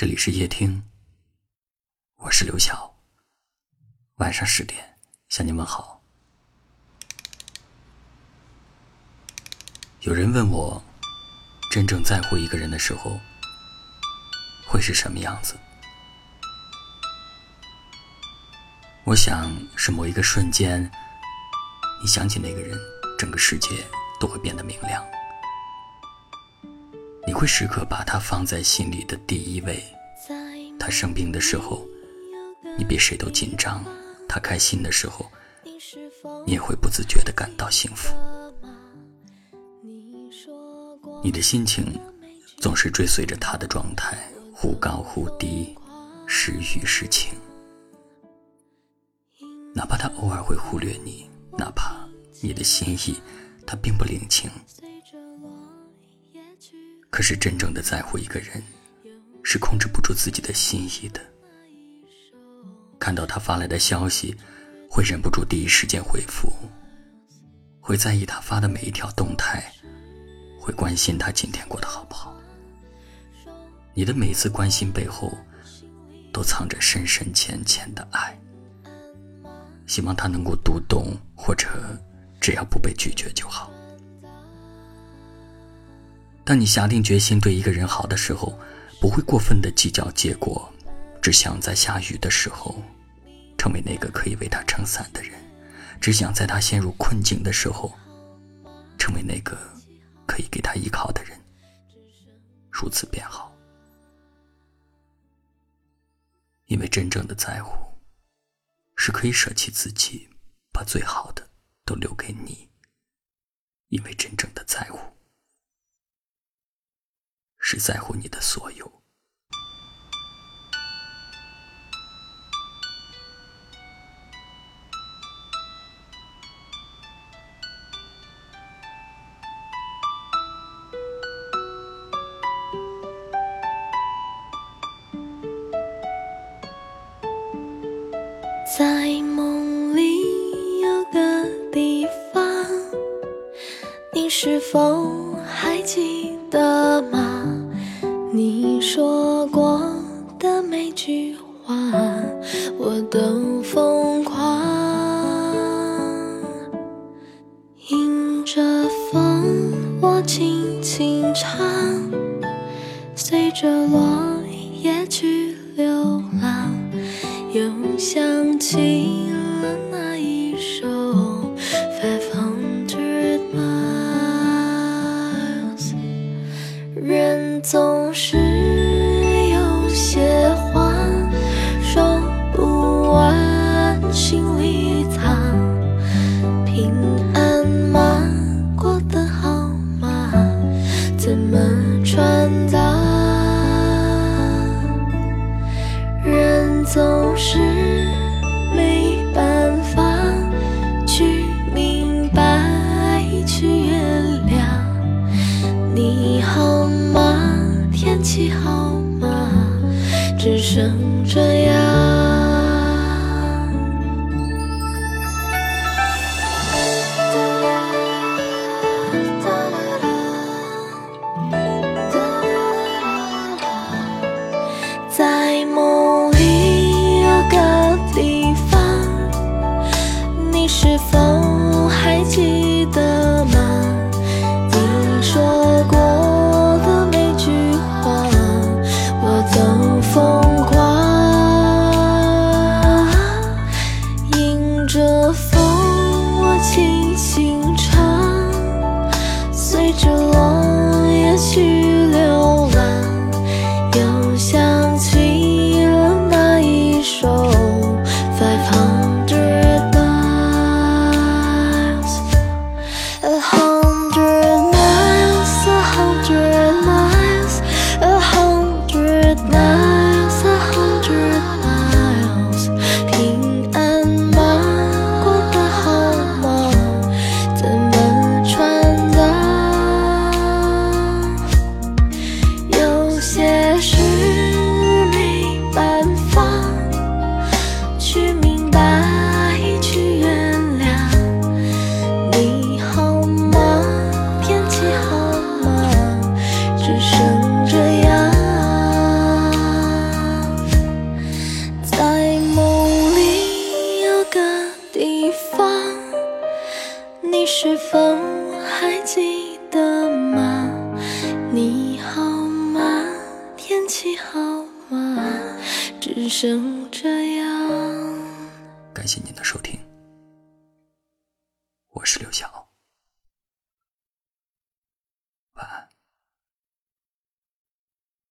这里是夜听，我是刘晓。晚上十点向你问好。有人问我，真正在乎一个人的时候，会是什么样子？我想是某一个瞬间，你想起那个人，整个世界都会变得明亮。你会时刻把他放在心里的第一位。他生病的时候，你比谁都紧张；他开心的时候，你也会不自觉地感到幸福。你的心情总是追随着他的状态，忽高忽低，时雨时晴。哪怕他偶尔会忽略你，哪怕你的心意他并不领情。可是，真正的在乎一个人，是控制不住自己的心意的。看到他发来的消息，会忍不住第一时间回复，会在意他发的每一条动态，会关心他今天过得好不好。你的每次关心背后，都藏着深深浅浅的爱。希望他能够读懂，或者只要不被拒绝就好。当你下定决心对一个人好的时候，不会过分的计较结果，只想在下雨的时候，成为那个可以为他撑伞的人；只想在他陷入困境的时候，成为那个可以给他依靠的人。如此便好，因为真正的在乎，是可以舍弃自己，把最好的都留给你。因为真正的在乎。是在乎你的所有，在梦里有个地方，你是否还记得吗？你说过的每句话，我都疯狂。迎着风，我轻轻唱，随着落叶去流浪，又想起是没办法去明白，去原谅。你好吗？天气好吗？只剩这样。你否还记得吗？你好吗？天气好吗？只剩这样。感谢您的收听，我是刘晓。